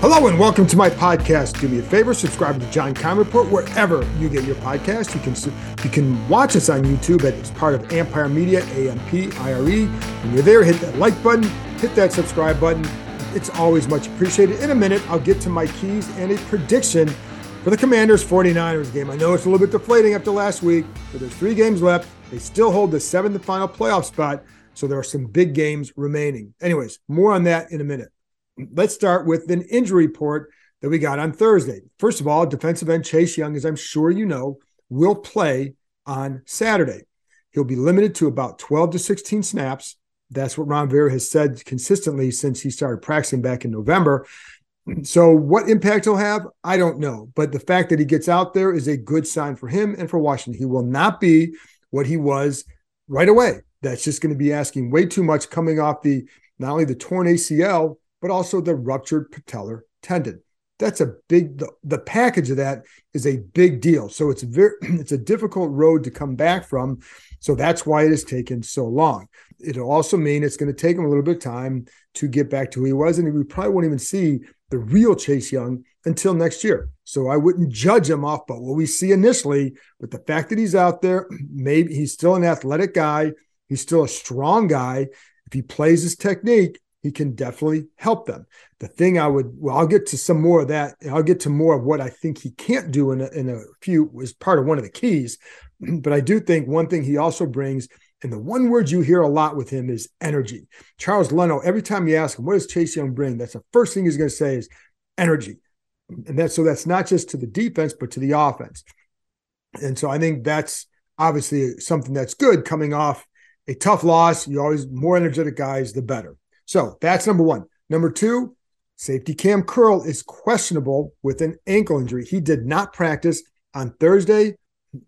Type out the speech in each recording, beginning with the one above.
Hello and welcome to my podcast. Do me a favor, subscribe to John Keim Report wherever you get your podcast. You can you can watch us on YouTube it's part of Empire Media, AMP, IRE. When you're there, hit that like button, hit that subscribe button. It's always much appreciated. In a minute, I'll get to my keys and a prediction for the Commanders 49ers game. I know it's a little bit deflating after last week, but there's three games left. They still hold the seventh and final playoff spot, so there are some big games remaining. Anyways, more on that in a minute let's start with an injury report that we got on Thursday. First of all, defensive end Chase Young, as I'm sure you know, will play on Saturday. He'll be limited to about 12 to 16 snaps. That's what Ron Rivera has said consistently since he started practicing back in November. So, what impact he'll have, I don't know. But the fact that he gets out there is a good sign for him and for Washington. He will not be what he was right away. That's just going to be asking way too much coming off the not only the torn ACL, but also the ruptured patellar tendon. That's a big the, the package of that is a big deal. So it's very it's a difficult road to come back from. So that's why it has taken so long. It'll also mean it's going to take him a little bit of time to get back to who he was, and we probably won't even see the real Chase Young until next year. So I wouldn't judge him off, but what we see initially, with the fact that he's out there, maybe he's still an athletic guy, he's still a strong guy. If he plays his technique, he can definitely help them. The thing I would, well, I'll get to some more of that. I'll get to more of what I think he can't do in a, in a few was part of one of the keys. But I do think one thing he also brings, and the one word you hear a lot with him is energy. Charles Leno, every time you ask him, what does Chase Young bring? That's the first thing he's going to say is energy. And that's so that's not just to the defense, but to the offense. And so I think that's obviously something that's good coming off a tough loss. You always more energetic guys, the better. So that's number one. Number two, safety Cam Curl is questionable with an ankle injury. He did not practice on Thursday.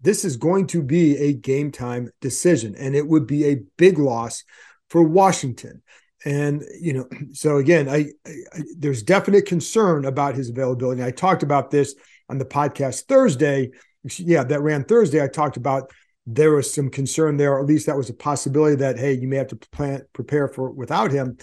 This is going to be a game time decision, and it would be a big loss for Washington. And you know, so again, I, I there's definite concern about his availability. I talked about this on the podcast Thursday. Yeah, that ran Thursday. I talked about there was some concern there, or at least that was a possibility that hey, you may have to plan prepare for without him.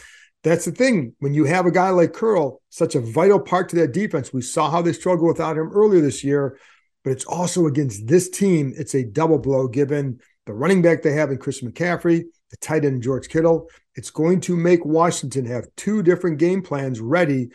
That's the thing. When you have a guy like Curl, such a vital part to that defense, we saw how they struggled without him earlier this year, but it's also against this team, it's a double blow given the running back they have in Chris McCaffrey, the tight end George Kittle. It's going to make Washington have two different game plans ready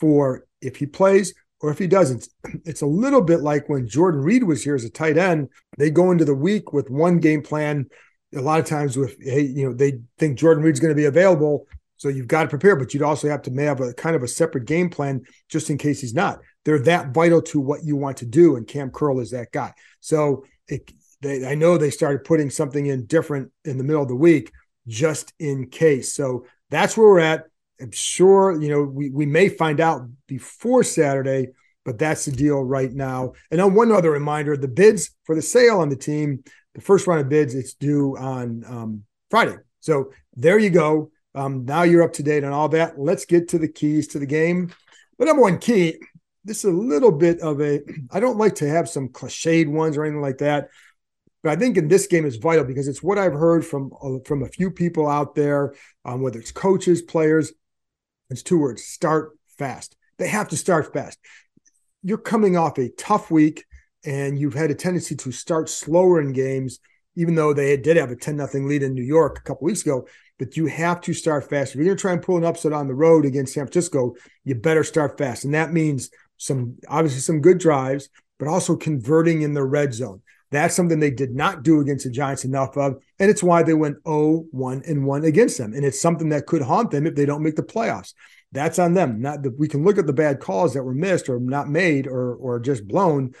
for if he plays or if he doesn't. It's a little bit like when Jordan Reed was here as a tight end. They go into the week with one game plan. A lot of times, with hey, you know, they think Jordan Reed's going to be available, so you've got to prepare. But you'd also have to have a kind of a separate game plan just in case he's not. They're that vital to what you want to do, and Cam Curl is that guy. So it, they, I know they started putting something in different in the middle of the week just in case. So that's where we're at. I'm sure, you know, we, we may find out before Saturday, but that's the deal right now. And on one other reminder, the bids for the sale on the team, the first round of bids, it's due on um, Friday. So there you go. Um, now you're up to date on all that. Let's get to the keys to the game. The number one key, this is a little bit of a, I don't like to have some cliched ones or anything like that. But I think in this game is vital because it's what I've heard from uh, from a few people out there, um, whether it's coaches, players. It's two words: start fast. They have to start fast. You're coming off a tough week, and you've had a tendency to start slower in games, even though they did have a 10 nothing lead in New York a couple weeks ago. But you have to start fast. If you're going to try and pull an upset on the road against San Francisco, you better start fast, and that means some obviously some good drives, but also converting in the red zone. That's something they did not do against the Giants enough of. And it's why they went 0 1 and 1 against them. And it's something that could haunt them if they don't make the playoffs. That's on them. Not we can look at the bad calls that were missed or not made or or just blown,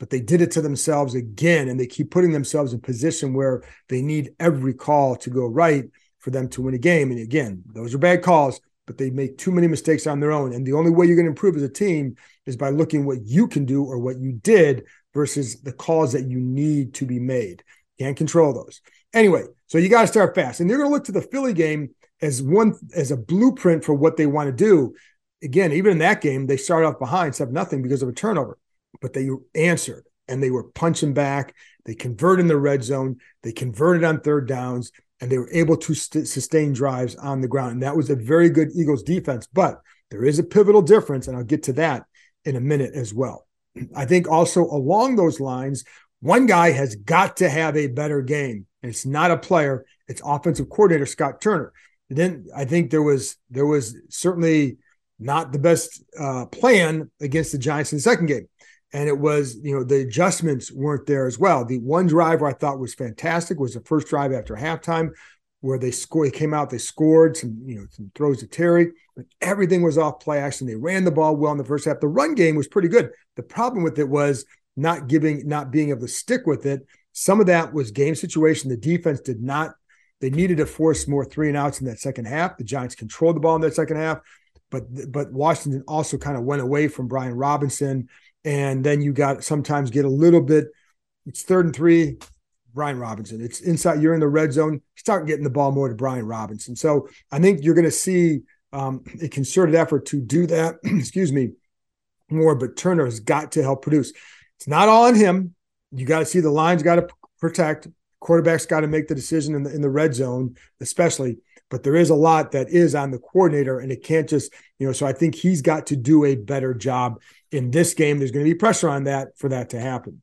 but they did it to themselves again, and they keep putting themselves in position where they need every call to go right for them to win a game. And again, those are bad calls, but they make too many mistakes on their own. And the only way you're going to improve as a team is by looking what you can do or what you did versus the calls that you need to be made. Can't control those. Anyway, so you got to start fast. And they're going to look to the Philly game as one as a blueprint for what they want to do. Again, even in that game, they started off behind seven nothing because of a turnover, but they answered and they were punching back. They converted in the red zone. They converted on third downs, and they were able to st- sustain drives on the ground. And that was a very good Eagles defense. But there is a pivotal difference, and I'll get to that in a minute as well. I think also along those lines, one guy has got to have a better game, and it's not a player; it's offensive coordinator Scott Turner. then I think there was there was certainly not the best uh, plan against the Giants in the second game, and it was you know the adjustments weren't there as well. The one drive I thought was fantastic was the first drive after halftime, where they scored. They came out, they scored some you know some throws to Terry, but everything was off play action. They ran the ball well in the first half. The run game was pretty good. The problem with it was not giving, not being able to stick with it. Some of that was game situation. The defense did not, they needed to force more three and outs in that second half. The Giants controlled the ball in that second half, but but Washington also kind of went away from Brian Robinson. And then you got sometimes get a little bit, it's third and three, Brian Robinson. It's inside, you're in the red zone, start getting the ball more to Brian Robinson. So I think you're going to see um, a concerted effort to do that, excuse me, more, but Turner has got to help produce. It's not all on him. You got to see the lines got to protect. Quarterback's got to make the decision in the in the red zone, especially. But there is a lot that is on the coordinator, and it can't just you know. So I think he's got to do a better job in this game. There's going to be pressure on that for that to happen.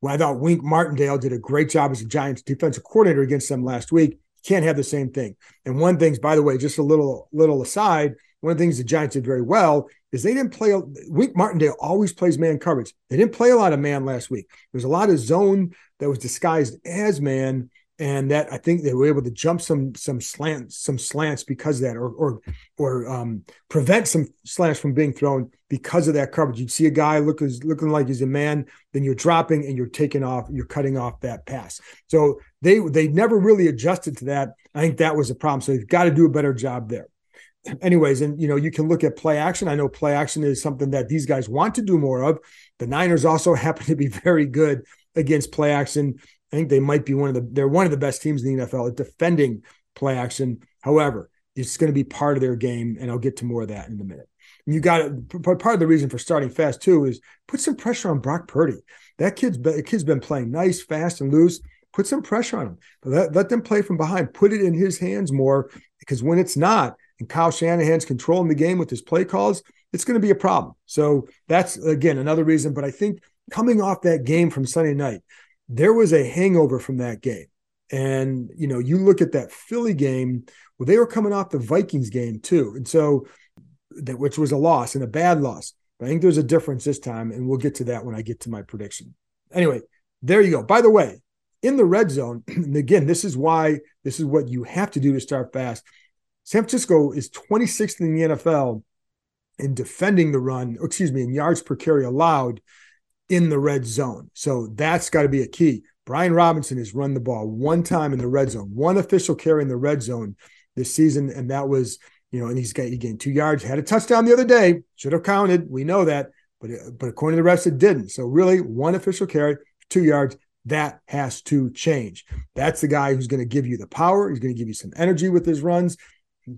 Well, I thought Wink Martindale did a great job as a Giants defensive coordinator against them last week. Can't have the same thing. And one thing's, by the way, just a little little aside. One of the things the Giants did very well is they didn't play. Wink Martindale always plays man coverage. They didn't play a lot of man last week. There's a lot of zone that was disguised as man, and that I think they were able to jump some some slants some slants because of that, or or or um, prevent some slants from being thrown because of that coverage. You'd see a guy look as, looking like he's a man, then you're dropping and you're taking off, you're cutting off that pass. So they they never really adjusted to that. I think that was a problem. So they've got to do a better job there anyways, and you know, you can look at play action. I know play action is something that these guys want to do more of. The Niners also happen to be very good against play action. I think they might be one of the they're one of the best teams in the NFL at defending play action. However, it's going to be part of their game, and I'll get to more of that in a minute. And you got it. Part of the reason for starting fast too is put some pressure on Brock Purdy. That kid's been, kid's been playing nice, fast, and loose. Put some pressure on him. Let, let them play from behind. Put it in his hands more because when it's not, and Kyle Shanahan's controlling the game with his play calls, it's going to be a problem. So that's again another reason. But I think coming off that game from Sunday night, there was a hangover from that game. And you know, you look at that Philly game, well, they were coming off the Vikings game too. And so that which was a loss and a bad loss. But I think there's a difference this time, and we'll get to that when I get to my prediction. Anyway, there you go. By the way, in the red zone, and again, this is why this is what you have to do to start fast. San Francisco is 26th in the NFL in defending the run, excuse me, in yards per carry allowed in the red zone. So that's got to be a key. Brian Robinson has run the ball one time in the red zone, one official carry in the red zone this season, and that was, you know, and he's got he gained two yards, had a touchdown the other day, should have counted. We know that, but but according to the rest, it didn't. So really, one official carry, two yards. That has to change. That's the guy who's going to give you the power. He's going to give you some energy with his runs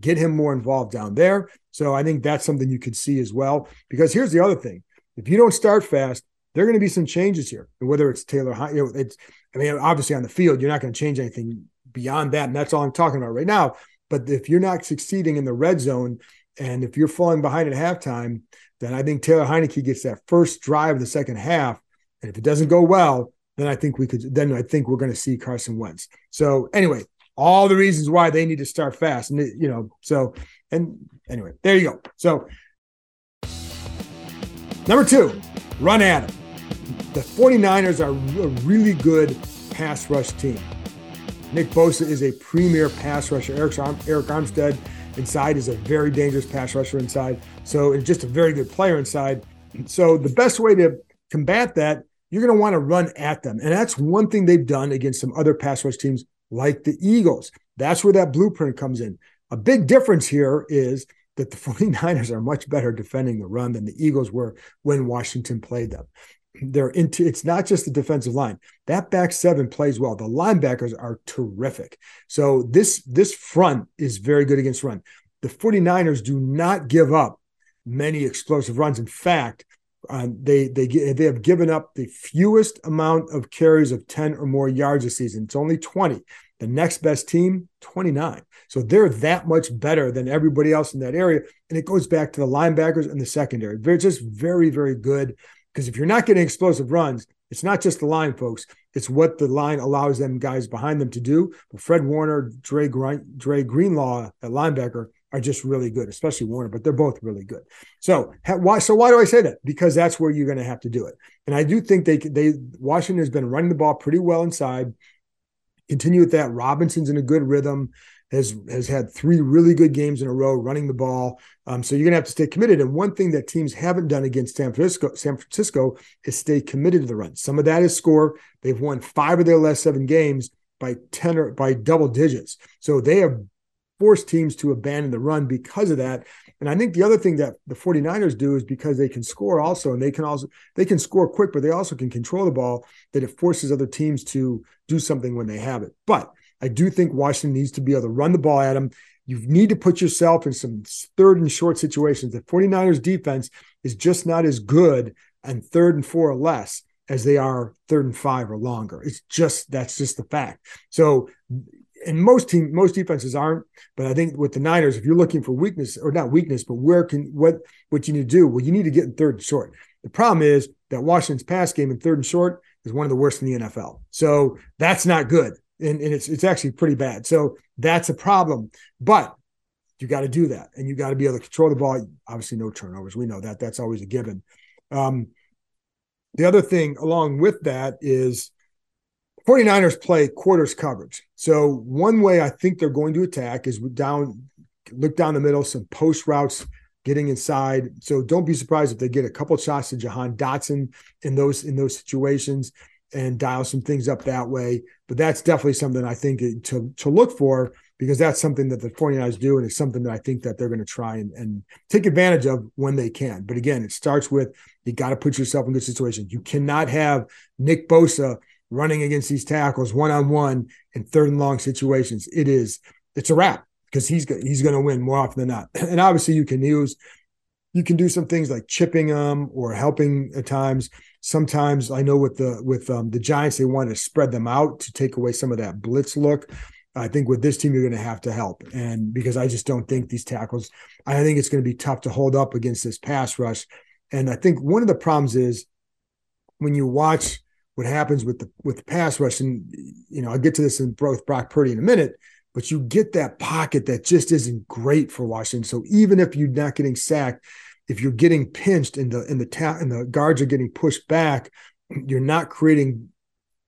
get him more involved down there. So I think that's something you could see as well. Because here's the other thing: if you don't start fast, there are going to be some changes here. Whether it's Taylor, you know, it's I mean, obviously on the field, you're not going to change anything beyond that, and that's all I'm talking about right now. But if you're not succeeding in the red zone, and if you're falling behind at halftime, then I think Taylor Heinicke gets that first drive of the second half, and if it doesn't go well, then I think we could. Then I think we're going to see Carson Wentz. So anyway, all the reasons why they need to start fast. And, you know, so, and anyway, there you go. So, number two, run at them. The 49ers are a really good pass rush team. Nick Bosa is a premier pass rusher. Arik, Arik Armstead inside, is a very dangerous pass rusher inside. So it's just a very good player inside. So the best way to combat that, you're going to want to run at them. And that's one thing they've done against some other pass rush teams like the Eagles. That's where that blueprint comes in. A big difference here is that the 49ers are much better defending the run than the Eagles were when Washington played them. They're into it's not just the defensive line. That back seven plays well. The linebackers are terrific. So this this front is very good against run. The 49ers do not give up many explosive runs. In fact, uh, they they they have given up the fewest amount of carries of 10 or more yards this season. It's only 20. The next best team, 29. So they're that much better than everybody else in that area. And it goes back to the linebackers and the secondary. They're just very, very good. Because if you're not getting explosive runs, it's not just the line, folks. It's what the line allows them guys behind them to do. But Fred Warner, Dre, Dre Greenlaw at linebacker are just really good, especially Warner, but they're both really good. So why? So why do I say that? Because that's where you're going to have to do it. And I do think they they Washington has been running the ball pretty well inside. Continue with that. Robinson's in a good rhythm has has had three really good games in a row running the ball. Um, so you're going to have to stay committed. And one thing that teams haven't done against San Francisco, San Francisco, is stay committed to the run. Some of that is score. They've won five of their last seven games by ten or by double digits. So they have forced teams to abandon the run because of that. And I think the other thing that the 49ers do is because they can score also, and they can also they can score quick, but they also can control the ball, that it forces other teams to do something when they have it. But I do think Washington needs to be able to run the ball at them. You need to put yourself in some third and short situations. The 49ers defense is just not as good on third and four or less as they are third and five or longer. It's just that's just the fact. So and most team most defenses aren't but i think with the niners if you're looking for weakness or not weakness but where can what what you need to do well you need to get in third and short the problem is that washington's pass game in third and short is one of the worst in the nfl so that's not good and, and it's it's actually pretty bad. So that's a problem. But you got to do that, and you got to be able to control the ball. Obviously, no turnovers. We know that. That's always a given. Um, the other thing along with that is 49ers play quarters coverage. So one way I think they're going to attack is down, look down the middle, some post routes getting inside. So don't be surprised if they get a couple shots to Jahan Dotson in those in those situations and dial some things up that way. But that's definitely something I think to to look for because that's something that the 49ers do and it's something that I think that they're going to try and, and take advantage of when they can. But again, it starts with you got to put yourself in good situations. You cannot have Nick Bosa running against these tackles one on one in third and long situations. It is it's a wrap because he's he's going to win more often than not. And obviously, you can use you can do some things like chipping them or helping at times. Sometimes I know with the with um, the Giants they want to spread them out to take away some of that blitz look. I think with this team you're going to have to help, and because I just don't think these tackles, I think it's going to be tough to hold up against this pass rush. And I think one of the problems is when you watch what happens with the with the pass rush, and you know I'll get to this in both Brock Purdy in a minute but you get that pocket that just isn't great for Washington. So even if you're not getting sacked, if you're getting pinched and the and the ta- and the guards are getting pushed back, you're not creating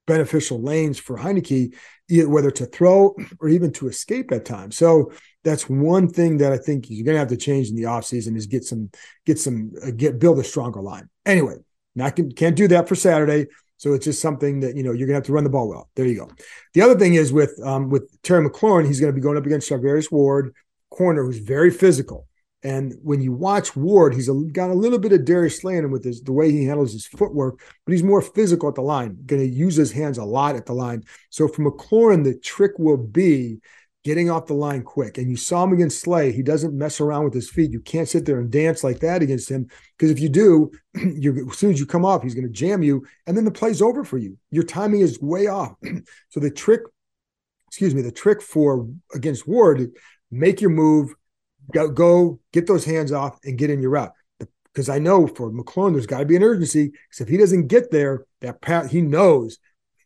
beneficial lanes for Heinicke, whether to throw or even to escape at times. So that's one thing that I think you're going to have to change in the offseason is get some get some uh, get build a stronger line. Anyway, not can, can't do that for Saturday. So it's just something that you know you're gonna have to run the ball well. There you go. The other thing is with um, with Terry McLaurin, he's going to be going up against Charvarius Ward, corner who's very physical. And when you watch Ward, he's a, got a little bit of Darius Slay in him with his, the way he handles his footwork, but he's more physical at the line, going to use his hands a lot at the line. So for McLaurin, the trick will be getting off the line quick. And you saw him against Slay. He doesn't mess around with his feet. You can't sit there and dance like that against him because if you do, as soon as you come off, he's going to jam you, and then the play's over for you. Your timing is way off. so the trick, excuse me, the trick for against Ward, make your move, go, go get those hands off, and get in your route. Because I know for McLaurin, there's got to be an urgency. Because if he doesn't get there, that pat, he knows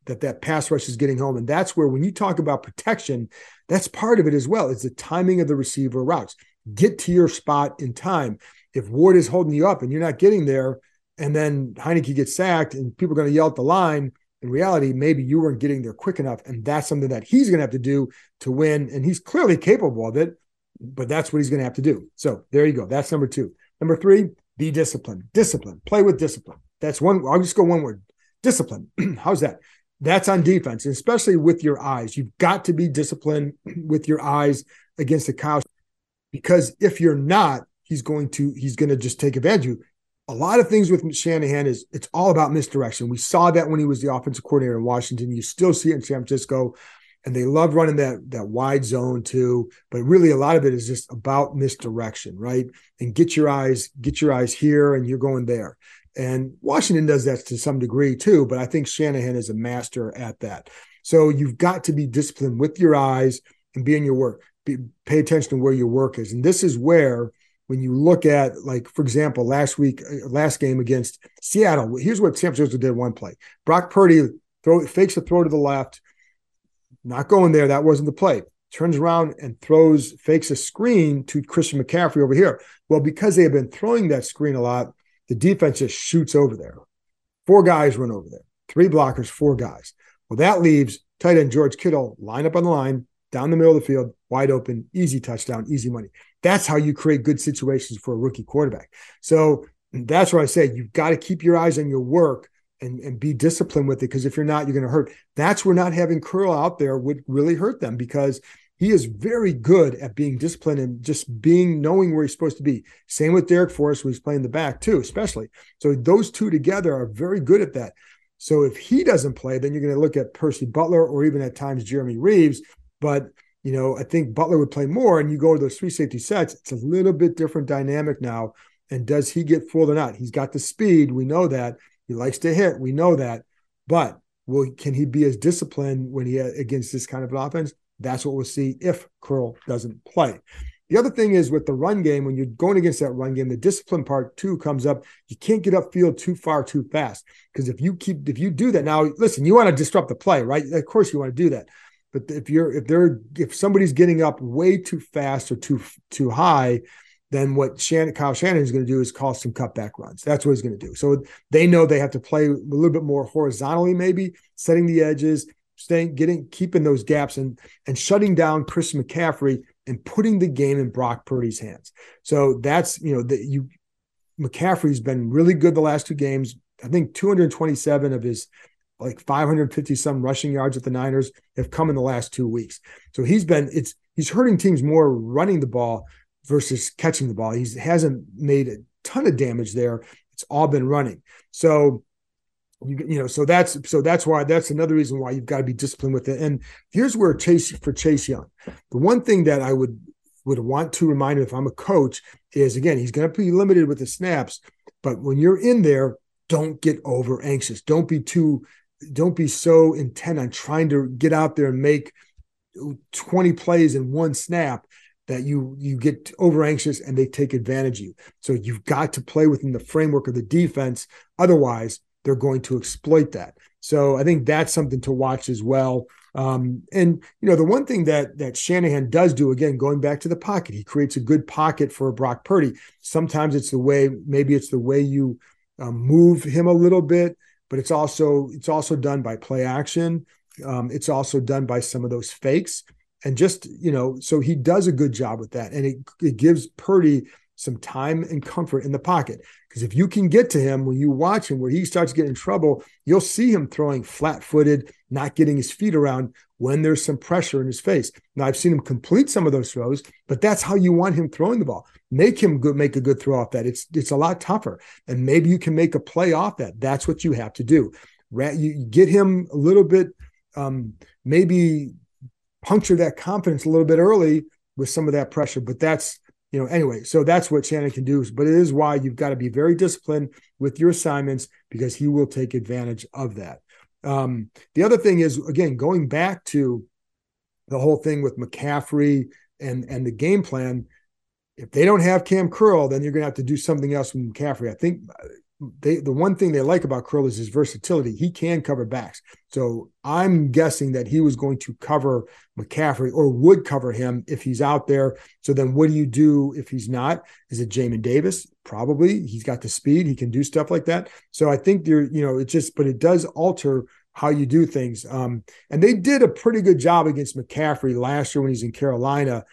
that that pass rush is getting home. And that's where, when you talk about protection, that's part of it as well. It's the timing of the receiver routes. Get to your spot in time. If Ward is holding you up and you're not getting there, and then Heinicke gets sacked and people are going to yell at the line, in reality, maybe you weren't getting there quick enough. And that's something that he's going to have to do to win. And he's clearly capable of it. But that's what he's going to have to do. So there you go. That's number two. Number three, be disciplined. Discipline. Play with discipline. That's one. I'll just go one word. Discipline. How's that? That's on defense, especially with your eyes. You've got to be disciplined with your eyes against the cow, because if you're not, he's going to he's going to just take advantage of you. A lot of things with Shanahan is it's all about misdirection. We saw that when he was the offensive coordinator in Washington. You still see it in San Francisco and they love running that that wide zone too. But really a lot of it is just about misdirection right? And get your eyes get your eyes here and you're going there. And washington does that to some degree too but i think shanahan is a master at that. So you've got to be disciplined with your eyes and be in your work. Be, pay attention to where your work is. And this is where when you look at like for example last week uh, last game against seattle here's what san francisco did one play. Brock purdy throw fakes a throw to the left not going there. That wasn't the play. Turns around and throws, fakes a screen to Christian McCaffrey over here. Well, because they have been throwing that screen a lot, the defense just shoots over there. Four guys run over there. Three blockers, four guys. Well, that leaves tight end George Kittle line up on the line, down the middle of the field, wide open, easy touchdown, easy money. That's how you create good situations for a rookie quarterback. So that's where I say you've got to keep your eyes on your work and, and be disciplined with it because if you're not, you're going to hurt. That's where not having Curl out there would really hurt them because he is very good at being disciplined and just being knowing where he's supposed to be. Same with Darrick Forrest, who he's playing the back too, especially. So those two together are very good at that. So if he doesn't play, then you're going to look at Percy Butler or even at times Jeremy Reaves. But you know, I think Butler would play more, and you go to those three safety sets. It's a little bit different dynamic now. And does he get fooled or not? He's got the speed. We know that. He likes to hit. We know that. But will can he be as disciplined when he against this kind of an offense? That's what we'll see if Curl doesn't play. The other thing is with the run game, when you're going against that run game, the discipline part too comes up. You can't get upfield too far too fast because if you keep if you do that now, listen, you want to disrupt the play, right? Of course you want to do that. But if you're if they're if somebody's getting up way too fast or too too high, then what Shannon, Kyle Shanahan is going to do is cause some cutback runs. That's what he's going to do. So they know they have to play a little bit more horizontally, maybe setting the edges, staying, getting, keeping those gaps, and and shutting down Chris McCaffrey and putting the game in Brock Purdy's hands. So that's you know that you McCaffrey's been really good the last two games. I think 227 of his like 550 some rushing yards at the Niners have come in the last two weeks. So he's been it's he's hurting teams more running the ball versus catching the ball. He hasn't made a ton of damage there. It's all been running. So you, you know, so that's so that's why that's another reason why you've got to be disciplined with it. And here's where Chase for Chase Young, the one thing that I would would want to remind him if I'm a coach is again he's going to be limited with the snaps, but when you're in there, don't get over anxious. Don't be too don't be so intent on trying to get out there and make 20 plays in one snap that you you get over anxious and they take advantage of you. So you've got to play within the framework of the defense. Otherwise, they're going to exploit that. So I think that's something to watch as well. Um, and you know, the one thing that that Shanahan does do, again, going back to the pocket, he creates a good pocket for Brock Purdy. Sometimes it's the way, maybe it's the way you um, move him a little bit, but it's also it's also done by play action. Um, it's also done by some of those fakes and just you know so he does a good job with that. And it, it gives purdy some time and comfort in the pocket. Because if you can get to him when you watch him where he starts getting in trouble you'll see him throwing flat-footed not getting his feet around when there's some pressure in his face. Now i've seen him complete some of those throws but that's how you want him throwing the ball. Make him good make a good throw off that. It's it's a lot tougher. And maybe you can make a play off that. That's what you have to do. You get him a little bit um, maybe puncture that confidence a little bit early with some of that pressure. But that's, you know, anyway, so that's what Shannon can do. But it is why you've got to be very disciplined with your assignments because he will take advantage of that. Um, the other thing is, again, going back to the whole thing with McCaffrey and and the game plan. If they don't have Cam Curl, then you're going to have to do something else with McCaffrey. I think they the one thing they like about Curl is his versatility. He can cover backs. So I'm guessing that he was going to cover McCaffrey or would cover him if he's out there. So then what do you do if he's not? Is it Jamin Davis? Probably. He's got the speed. He can do stuff like that. So I think you're, you know, it just, but it does alter how you do things. Um, and they did a pretty good job against McCaffrey last year when he's in Carolina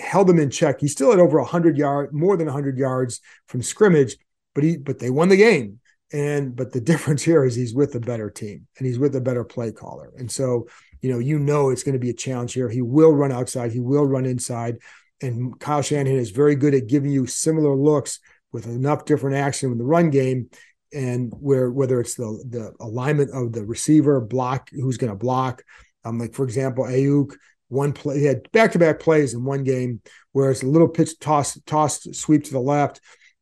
held him in check. He still had over 100 yards, more than 100 yards from scrimmage, but he but they won the game. And but the difference here is he's with a better team and he's with a better play caller. And so, you know, you know it's going to be a challenge here. He will run outside, he will run inside. And Kyle Shanahan is very good at giving you similar looks with enough different action in the run game and where whether it's the the alignment of the receiver block who's going to block um like for example Aiyuk one play he had back to back plays in one game where it's a little pitch toss toss sweep to the left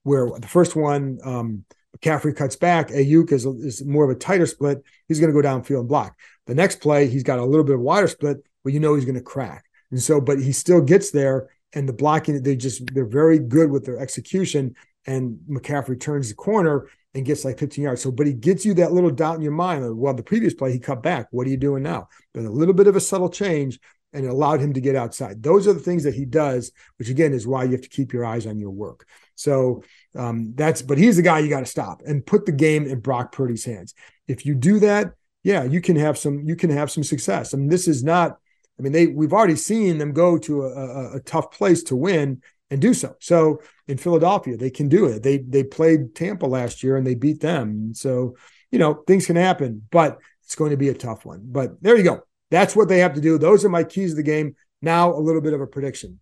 where the first one um McCaffrey cuts back Aiyuk is is more of a tighter split he's going to go downfield and block the next play he's got a little bit of wider split but you know he's going to crack and so but he still gets there and the blocking they just they're very good with their execution and McCaffrey turns the corner and gets like 15 yards. So, but he gets you that little doubt in your mind. Well, the previous play he cut back. What are you doing now? But a little bit of a subtle change, and it allowed him to get outside. Those are the things that he does, which again is why you have to keep your eyes on your work. So um, that's. But he's the guy you got to stop and put the game in Brock Purdy's hands. If you do that, yeah, you can have some. You can have some success. I mean, this is not. I mean, they we've already seen them go to a, a, a tough place to win and do so. So in Philadelphia, they can do it. They they played Tampa last year and they beat them. So, you know, things can happen, but it's going to be a tough one. But there you go. That's what they have to do. Those are my keys of the game. Now a little bit of a prediction.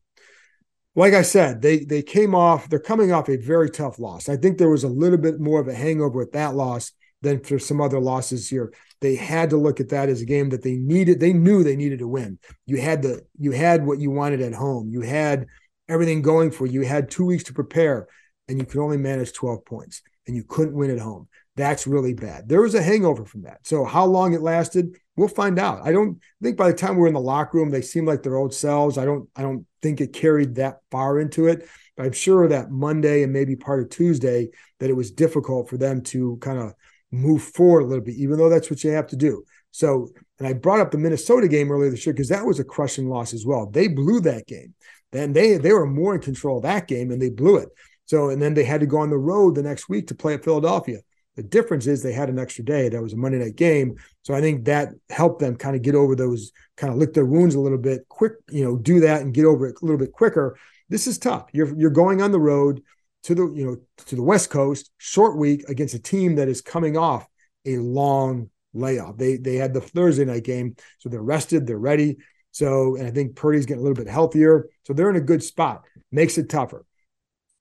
Like I said, they they came off, they're coming off a very tough loss. I think there was a little bit more of a hangover with that loss than for some other losses here. They had to look at that as a game that they needed, they knew they needed to win. You had the you had what you wanted at home. You had everything going for you. You had two weeks to prepare and you could only manage 12 points and you couldn't win at home. That's really bad. There was a hangover from that. So how long it lasted, we'll find out. I don't think by the time we're in the locker room, they seem like their old selves. I don't I don't think it carried that far into it. But I'm sure that Monday and maybe part of Tuesday that it was difficult for them to kind of move forward a little bit, even though that's what you have to do. So, and I brought up the Minnesota game earlier this year because that was a crushing loss as well. They blew that game then they they were more in control of that game and they blew it. So and then they had to go on the road the next week to play at Philadelphia. The difference is they had an extra day. That was a Monday night game. So I think that helped them kind of get over those, kind of lick their wounds a little bit quick, you know, do that and get over it a little bit quicker. This is tough. You're you're going on the road to the, you know, to the West Coast, short week against a team that is coming off a long layoff. They they had the Thursday night game, so they're rested, they're ready. So, and I think Purdy's getting a little bit healthier. So they're in a good spot. Makes it tougher.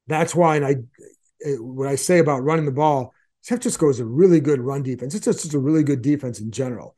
That's why, and I, eh, what I say about running the ball, San Francisco is a really good run defense. It's just, a really good defense in general.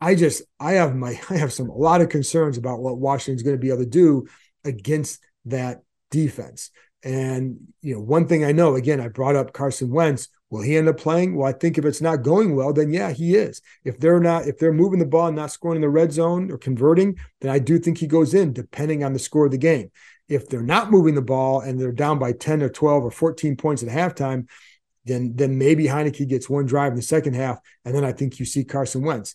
I just, I have my, I have some, a lot of concerns about what Washington's going to be able to do against that defense. And, you know, one thing I know, again, I brought up Carson Wentz. Will he end up playing? Well, I think if it's not going well, then yeah, he is. If they're not, if they're moving the ball and not scoring in the red zone or converting, then I do think he goes in, depending on the score of the game. If they're not moving the ball and they're down by 10 or 12 or 14 points at halftime, then then maybe Heinicke gets one drive in the second half, and then I think you see Carson Wentz.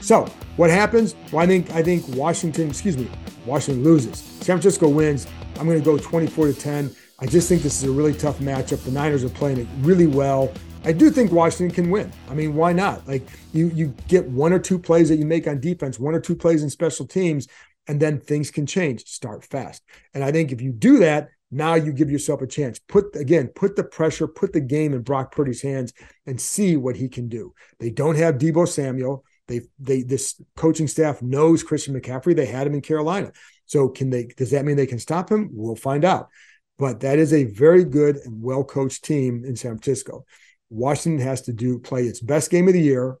So what happens? Well, I think I think Washington, excuse me, Washington loses. San Francisco wins. I'm going to go 24 to 10. I just think this is a really tough matchup. The Niners are playing it really well. I do think Washington can win. I mean, why not? Like you you get one or two plays that you make on defense, one or two plays in special teams, and then things can change. Start fast. And I think if you do that, now you give yourself a chance. Put again, put the pressure, put the game in Brock Purdy's hands and see what he can do. They don't have Deebo Samuel. They they this coaching staff knows Christian McCaffrey. They had him in Carolina. So can they does that mean they can stop him? We'll find out. But that is a very good and well coached team in San Francisco. Washington has to do play its best game of the year,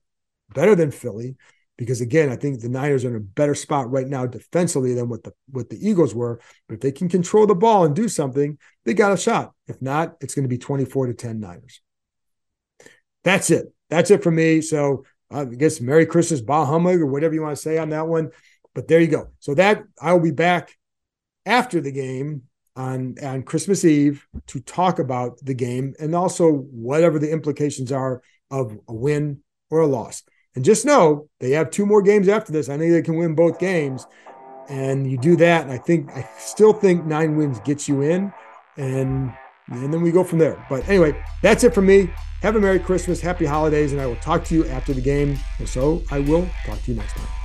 better than Philly, because again, I think the Niners are in a better spot right now defensively than what the what the Eagles were. But if they can control the ball and do something, they got a shot. If not, it's going to be 24 to 10 Niners. That's it. That's it for me. So uh, I guess Merry Christmas, Bah Humbug, or whatever you want to say on that one. But there you go. So that I'll be back after the game on on Christmas Eve to talk about the game and also whatever the implications are of a win or a loss. And just know they have two more games after this. I think they can win both games. And you do that, and I think I still think nine wins gets you in, and and then we go from there. But anyway, that's it for me. Have a Merry Christmas, Happy Holidays, and I will talk to you after the game. So I will talk to you next time.